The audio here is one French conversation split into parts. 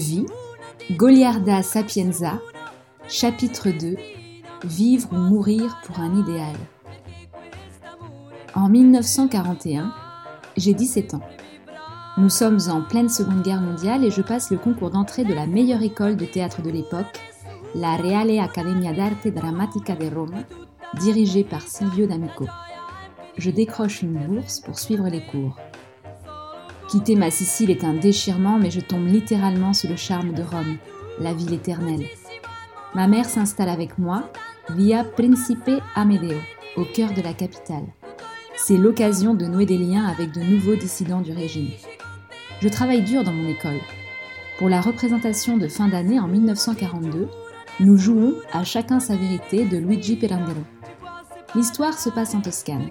vis, Goliarda Sapienza, chapitre 2, Vivre ou mourir pour un idéal. En 1941, j'ai 17 ans. Nous sommes en pleine Seconde Guerre mondiale et je passe le concours d'entrée de la meilleure école de théâtre de l'époque, la Reale Accademia d'Arte Drammatica de Rome, dirigée par Silvio D'Amico. Je décroche une bourse pour suivre les cours. Quitter ma Sicile est un déchirement, mais je tombe littéralement sous le charme de Rome, la ville éternelle. Ma mère s'installe avec moi, via Principe Amedeo, au cœur de la capitale. C'est l'occasion de nouer des liens avec de nouveaux dissidents du régime. Je travaille dur dans mon école. Pour la représentation de fin d'année en 1942, nous jouons à chacun sa vérité de Luigi Pirandello. L'histoire se passe en Toscane.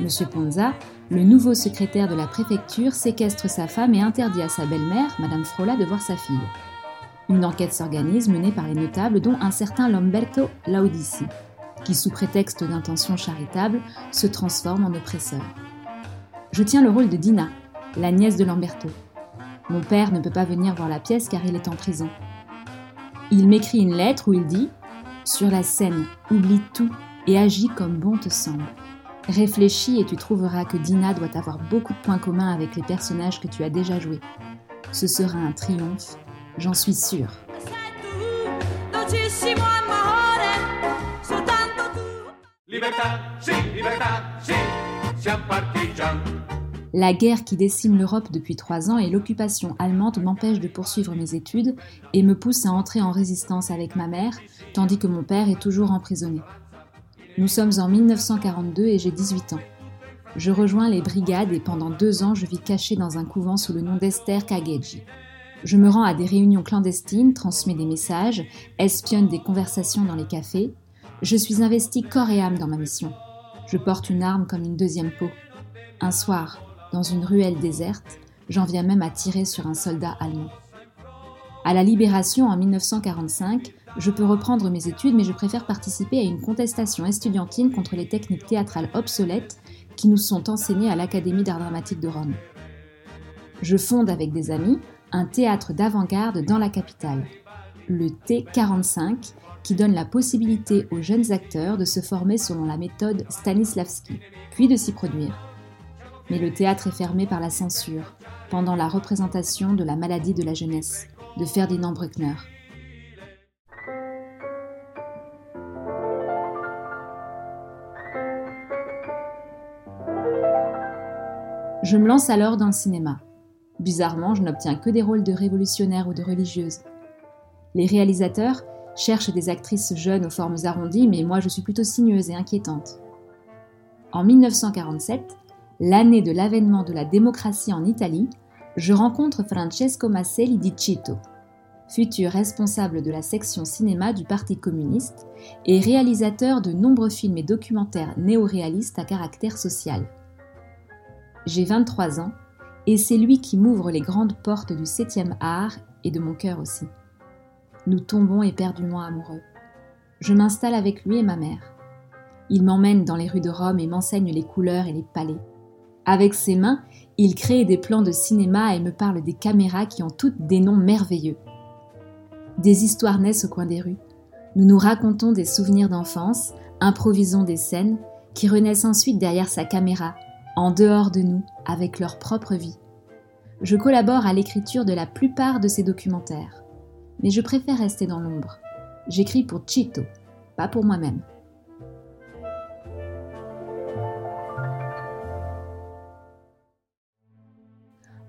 Monsieur Ponza, le nouveau secrétaire de la préfecture, séquestre sa femme et interdit à sa belle-mère, Madame Frola, de voir sa fille. Une enquête s'organise menée par les notables, dont un certain Lamberto Laudici, qui, sous prétexte d'intention charitable, se transforme en oppresseur. Je tiens le rôle de Dina, la nièce de Lamberto. Mon père ne peut pas venir voir la pièce car il est en prison. Il m'écrit une lettre où il dit Sur la scène, oublie tout et agis comme bon te semble. Réfléchis et tu trouveras que Dina doit avoir beaucoup de points communs avec les personnages que tu as déjà joués. Ce sera un triomphe, j'en suis sûre. La guerre qui décime l'Europe depuis trois ans et l'occupation allemande m'empêchent de poursuivre mes études et me poussent à entrer en résistance avec ma mère, tandis que mon père est toujours emprisonné. Nous sommes en 1942 et j'ai 18 ans. Je rejoins les brigades et pendant deux ans je vis caché dans un couvent sous le nom d'Esther Kageji. Je me rends à des réunions clandestines, transmets des messages, espionne des conversations dans les cafés. Je suis investi corps et âme dans ma mission. Je porte une arme comme une deuxième peau. Un soir, dans une ruelle déserte, j'en viens même à tirer sur un soldat allemand. À la Libération en 1945, je peux reprendre mes études, mais je préfère participer à une contestation estudiantine contre les techniques théâtrales obsolètes qui nous sont enseignées à l'Académie d'art dramatique de Rome. Je fonde avec des amis un théâtre d'avant-garde dans la capitale, le T45, qui donne la possibilité aux jeunes acteurs de se former selon la méthode Stanislavski, puis de s'y produire. Mais le théâtre est fermé par la censure pendant la représentation de La maladie de la jeunesse de Ferdinand Bruckner. Je me lance alors dans le cinéma. Bizarrement, je n'obtiens que des rôles de révolutionnaires ou de religieuses. Les réalisateurs cherchent des actrices jeunes aux formes arrondies, mais moi je suis plutôt sinueuse et inquiétante. En 1947, l'année de l'avènement de la démocratie en Italie, je rencontre Francesco Masselli di Cito, futur responsable de la section cinéma du Parti communiste et réalisateur de nombreux films et documentaires néo-réalistes à caractère social. J'ai 23 ans et c'est lui qui m'ouvre les grandes portes du septième art et de mon cœur aussi. Nous tombons éperdument amoureux. Je m'installe avec lui et ma mère. Il m'emmène dans les rues de Rome et m'enseigne les couleurs et les palais. Avec ses mains, il crée des plans de cinéma et me parle des caméras qui ont toutes des noms merveilleux. Des histoires naissent au coin des rues. Nous nous racontons des souvenirs d'enfance, improvisons des scènes qui renaissent ensuite derrière sa caméra en dehors de nous, avec leur propre vie. Je collabore à l'écriture de la plupart de ces documentaires, mais je préfère rester dans l'ombre. J'écris pour Chito, pas pour moi-même.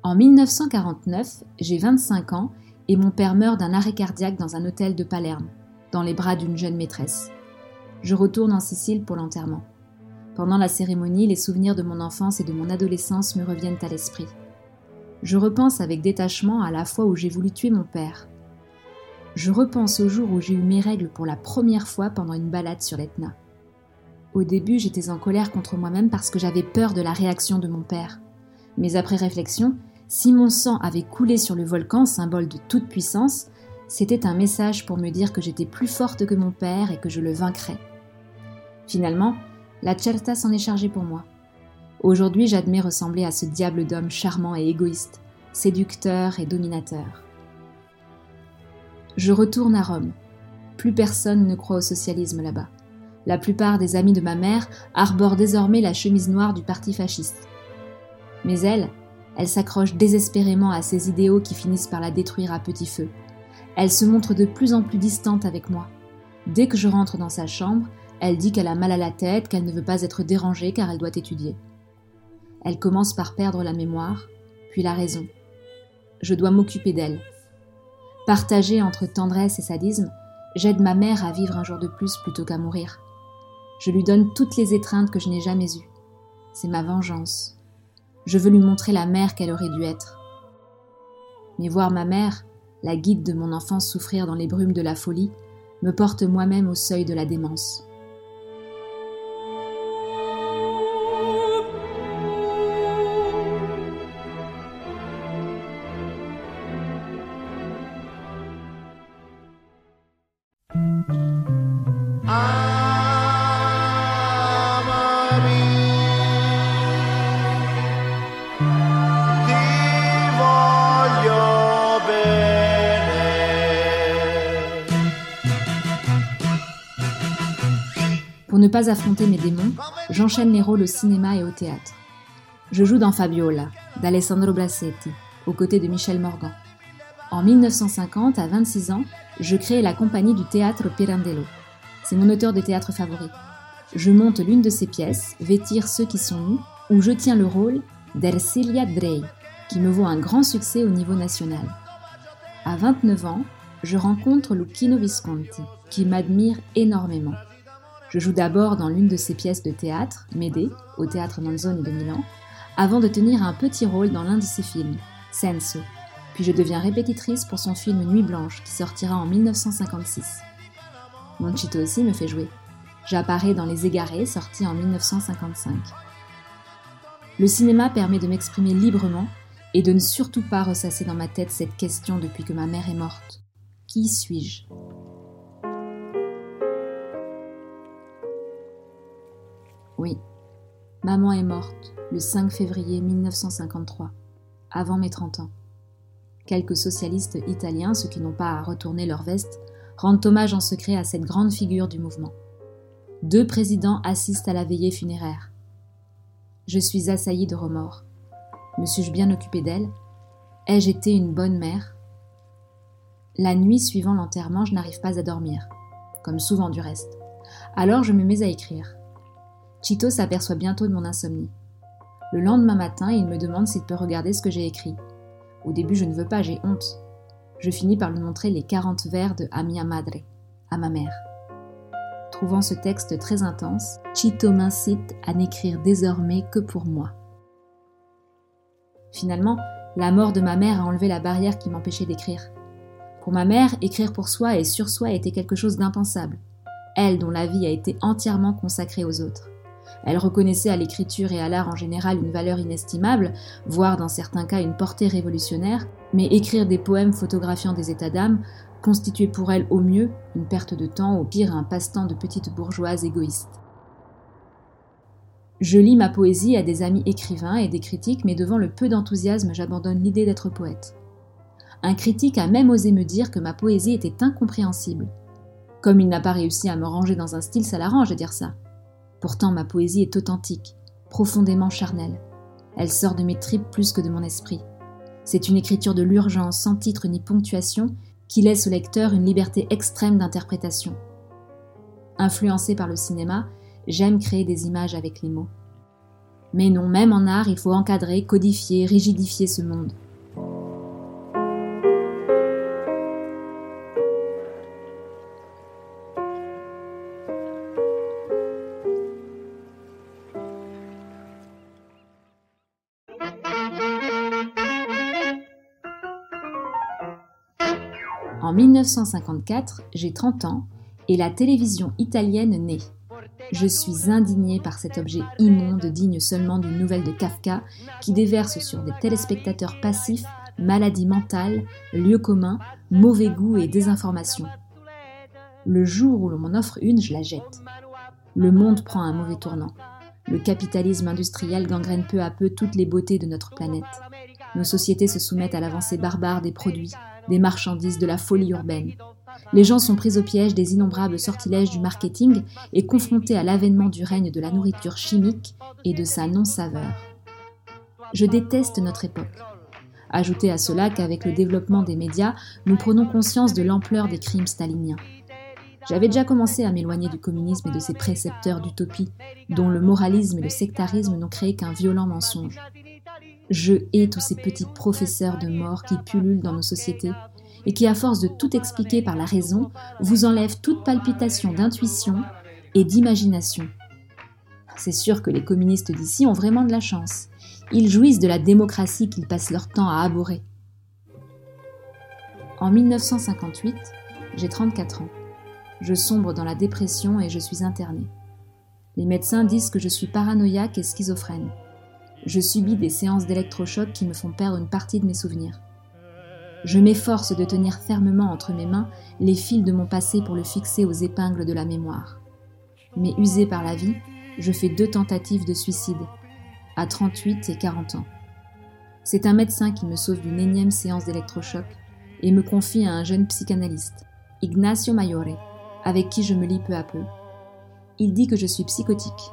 En 1949, j'ai 25 ans et mon père meurt d'un arrêt cardiaque dans un hôtel de Palerme, dans les bras d'une jeune maîtresse. Je retourne en Sicile pour l'enterrement. Pendant la cérémonie, les souvenirs de mon enfance et de mon adolescence me reviennent à l'esprit. Je repense avec détachement à la fois où j'ai voulu tuer mon père. Je repense au jour où j'ai eu mes règles pour la première fois pendant une balade sur l'Etna. Au début, j'étais en colère contre moi-même parce que j'avais peur de la réaction de mon père. Mais après réflexion, si mon sang avait coulé sur le volcan, symbole de toute puissance, c'était un message pour me dire que j'étais plus forte que mon père et que je le vaincrais. Finalement, la Certa s'en est chargée pour moi. Aujourd'hui, j'admets ressembler à ce diable d'homme charmant et égoïste, séducteur et dominateur. Je retourne à Rome. Plus personne ne croit au socialisme là-bas. La plupart des amis de ma mère arborent désormais la chemise noire du parti fasciste. Mais elle, elle s'accroche désespérément à ces idéaux qui finissent par la détruire à petit feu. Elle se montre de plus en plus distante avec moi. Dès que je rentre dans sa chambre, elle dit qu'elle a mal à la tête, qu'elle ne veut pas être dérangée car elle doit étudier. Elle commence par perdre la mémoire, puis la raison. Je dois m'occuper d'elle. Partagée entre tendresse et sadisme, j'aide ma mère à vivre un jour de plus plutôt qu'à mourir. Je lui donne toutes les étreintes que je n'ai jamais eues. C'est ma vengeance. Je veux lui montrer la mère qu'elle aurait dû être. Mais voir ma mère, la guide de mon enfance souffrir dans les brumes de la folie, me porte moi-même au seuil de la démence. Ne pas affronter mes démons, j'enchaîne les rôles au cinéma et au théâtre. Je joue dans Fabiola, d'Alessandro Brassetti, aux côtés de Michel Morgan. En 1950, à 26 ans, je crée la compagnie du théâtre Pirandello. C'est mon auteur de théâtre favori. Je monte l'une de ses pièces, Vêtir ceux qui sont nus, où je tiens le rôle d'Ercilia Drey, qui me vaut un grand succès au niveau national. À 29 ans, je rencontre Lucchino Visconti, qui m'admire énormément. Je joue d'abord dans l'une de ses pièces de théâtre, Médée, au théâtre Manzoni de Milan, avant de tenir un petit rôle dans l'un de ses films, Senso. Puis je deviens répétitrice pour son film Nuit Blanche, qui sortira en 1956. Monchito aussi me fait jouer. J'apparais dans Les Égarés, sorti en 1955. Le cinéma permet de m'exprimer librement et de ne surtout pas ressasser dans ma tête cette question depuis que ma mère est morte. Qui suis-je? Oui, maman est morte le 5 février 1953, avant mes 30 ans. Quelques socialistes italiens, ceux qui n'ont pas à retourner leur veste, rendent hommage en secret à cette grande figure du mouvement. Deux présidents assistent à la veillée funéraire. Je suis assaillie de remords. Me suis-je bien occupée d'elle? Ai-je été une bonne mère? La nuit suivant l'enterrement, je n'arrive pas à dormir, comme souvent du reste. Alors je me mets à écrire. Chito s'aperçoit bientôt de mon insomnie. Le lendemain matin, il me demande s'il peut regarder ce que j'ai écrit. Au début, je ne veux pas, j'ai honte. Je finis par lui montrer les 40 vers de A madre, à ma mère. Trouvant ce texte très intense, Chito m'incite à n'écrire désormais que pour moi. Finalement, la mort de ma mère a enlevé la barrière qui m'empêchait d'écrire. Pour ma mère, écrire pour soi et sur soi était quelque chose d'impensable. Elle dont la vie a été entièrement consacrée aux autres. Elle reconnaissait à l'écriture et à l'art en général une valeur inestimable, voire dans certains cas une portée révolutionnaire, mais écrire des poèmes photographiant des états d'âme constituait pour elle au mieux une perte de temps, au pire un passe-temps de petite bourgeoise égoïste. Je lis ma poésie à des amis écrivains et des critiques, mais devant le peu d'enthousiasme, j'abandonne l'idée d'être poète. Un critique a même osé me dire que ma poésie était incompréhensible. Comme il n'a pas réussi à me ranger dans un style, ça l'arrange de dire ça. Pourtant, ma poésie est authentique, profondément charnelle. Elle sort de mes tripes plus que de mon esprit. C'est une écriture de l'urgence, sans titre ni ponctuation, qui laisse au lecteur une liberté extrême d'interprétation. Influencé par le cinéma, j'aime créer des images avec les mots. Mais non, même en art, il faut encadrer, codifier, rigidifier ce monde. En 1954, j'ai 30 ans et la télévision italienne naît. Je suis indignée par cet objet immonde digne seulement d'une nouvelle de Kafka qui déverse sur des téléspectateurs passifs maladie mentale, lieu commun, mauvais goût et désinformation. Le jour où l'on m'en offre une, je la jette. Le monde prend un mauvais tournant. Le capitalisme industriel gangrène peu à peu toutes les beautés de notre planète. Nos sociétés se soumettent à l'avancée barbare des produits, des marchandises, de la folie urbaine. Les gens sont pris au piège des innombrables sortilèges du marketing et confrontés à l'avènement du règne de la nourriture chimique et de sa non-saveur. Je déteste notre époque. Ajoutez à cela qu'avec le développement des médias, nous prenons conscience de l'ampleur des crimes staliniens. J'avais déjà commencé à m'éloigner du communisme et de ses précepteurs d'utopie, dont le moralisme et le sectarisme n'ont créé qu'un violent mensonge. Je hais tous ces petits professeurs de mort qui pullulent dans nos sociétés et qui, à force de tout expliquer par la raison, vous enlèvent toute palpitation d'intuition et d'imagination. C'est sûr que les communistes d'ici ont vraiment de la chance. Ils jouissent de la démocratie qu'ils passent leur temps à abhorrer. En 1958, j'ai 34 ans. Je sombre dans la dépression et je suis internée. Les médecins disent que je suis paranoïaque et schizophrène. Je subis des séances d'électrochoc qui me font perdre une partie de mes souvenirs. Je m'efforce de tenir fermement entre mes mains les fils de mon passé pour le fixer aux épingles de la mémoire. Mais usé par la vie, je fais deux tentatives de suicide, à 38 et 40 ans. C'est un médecin qui me sauve d'une énième séance d'électrochoc et me confie à un jeune psychanalyste, Ignacio Maiore, avec qui je me lis peu à peu. Il dit que je suis psychotique.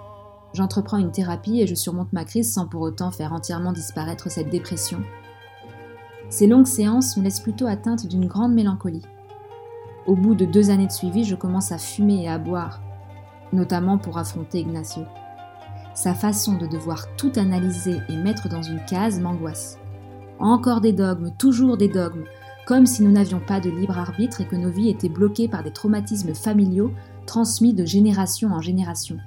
J'entreprends une thérapie et je surmonte ma crise sans pour autant faire entièrement disparaître cette dépression ces longues séances me laissent plutôt atteinte d'une grande mélancolie. Au bout de deux années de suivi, je commence à fumer et à boire, notamment pour affronter Ignacio. Sa façon de devoir tout analyser et mettre dans une case m'angoisse. Encore des dogmes, toujours des dogmes, comme si nous n'avions pas de libre arbitre et que nos vies étaient bloquées par des traumatismes familiaux transmis de génération en génération.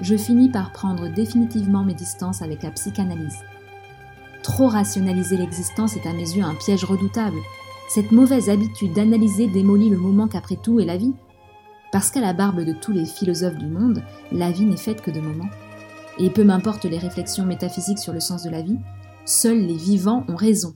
Je finis par prendre définitivement mes distances avec la psychanalyse. Trop rationaliser l'existence est à mes yeux un piège redoutable. Cette mauvaise habitude d'analyser démolit le moment qu'après tout est la vie. Parce qu'à la barbe de tous les philosophes du monde, la vie n'est faite que de moments. Et peu m'importe les réflexions métaphysiques sur le sens de la vie, seuls les vivants ont raison.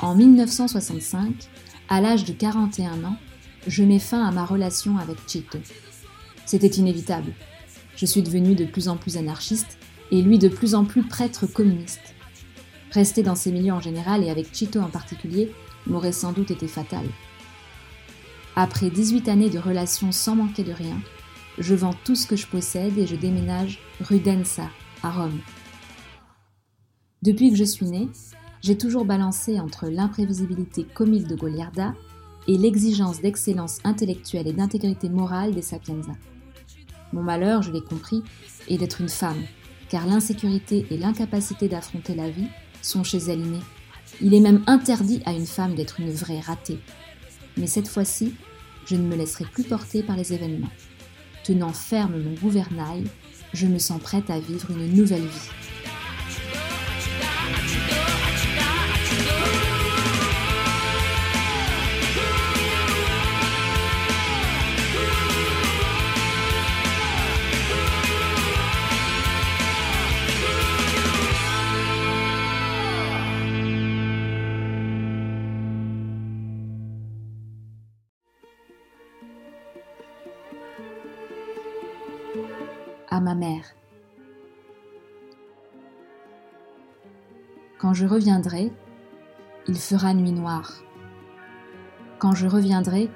En 1965, à l'âge de 41 ans, je mets fin à ma relation avec Chito. C'était inévitable. Je suis devenu de plus en plus anarchiste et lui de plus en plus prêtre communiste. Rester dans ces milieux en général et avec Chito en particulier m'aurait sans doute été fatal. Après 18 années de relations sans manquer de rien, je vends tout ce que je possède et je déménage rue Densa, à Rome. Depuis que je suis née, j'ai toujours balancé entre l'imprévisibilité comique de Goliarda et l'exigence d'excellence intellectuelle et d'intégrité morale des Sapienza. Mon malheur, je l'ai compris, est d'être une femme, car l'insécurité et l'incapacité d'affronter la vie sont chez elle innées. Il est même interdit à une femme d'être une vraie ratée. Mais cette fois-ci, je ne me laisserai plus porter par les événements. Tenant ferme mon gouvernail, je me sens prête à vivre une nouvelle vie. Quand je reviendrai, il fera nuit noire. Quand je reviendrai,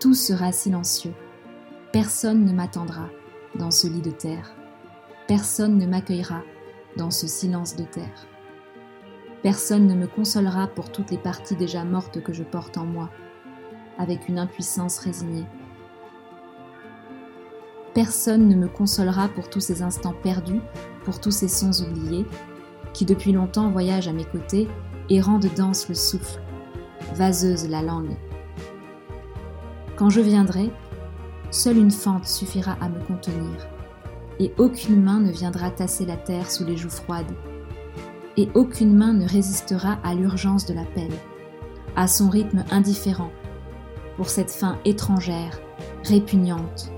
tout sera silencieux. Personne ne m'attendra dans ce lit de terre. Personne ne m'accueillera dans ce silence de terre. Personne ne me consolera pour toutes les parties déjà mortes que je porte en moi, avec une impuissance résignée. Personne ne me consolera pour tous ces instants perdus, pour tous ces sons oubliés, qui depuis longtemps voyagent à mes côtés et rendent dense le souffle, vaseuse la langue. Quand je viendrai, seule une fente suffira à me contenir, et aucune main ne viendra tasser la terre sous les joues froides, et aucune main ne résistera à l'urgence de l'appel, à son rythme indifférent, pour cette fin étrangère, répugnante,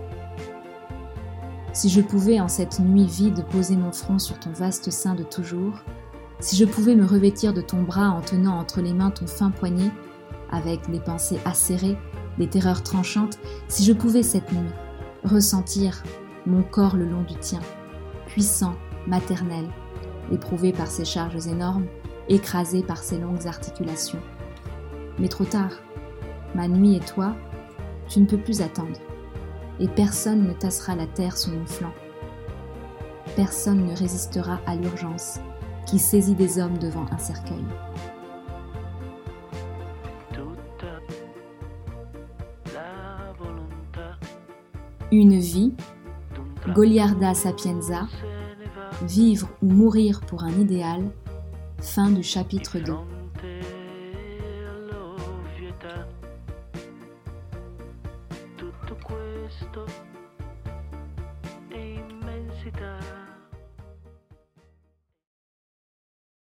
si je pouvais en cette nuit vide poser mon front sur ton vaste sein de toujours, si je pouvais me revêtir de ton bras en tenant entre les mains ton fin poignet, avec les pensées acérées, les terreurs tranchantes, si je pouvais cette nuit, ressentir mon corps le long du tien, puissant, maternel, éprouvé par ses charges énormes, écrasé par ses longues articulations. Mais trop tard, ma nuit et toi, tu ne peux plus attendre, et personne ne tassera la terre sous mon flanc. Personne ne résistera à l'urgence qui saisit des hommes devant un cercueil. Une vie, Goliarda Sapienza, vivre ou mourir pour un idéal, fin du chapitre 2.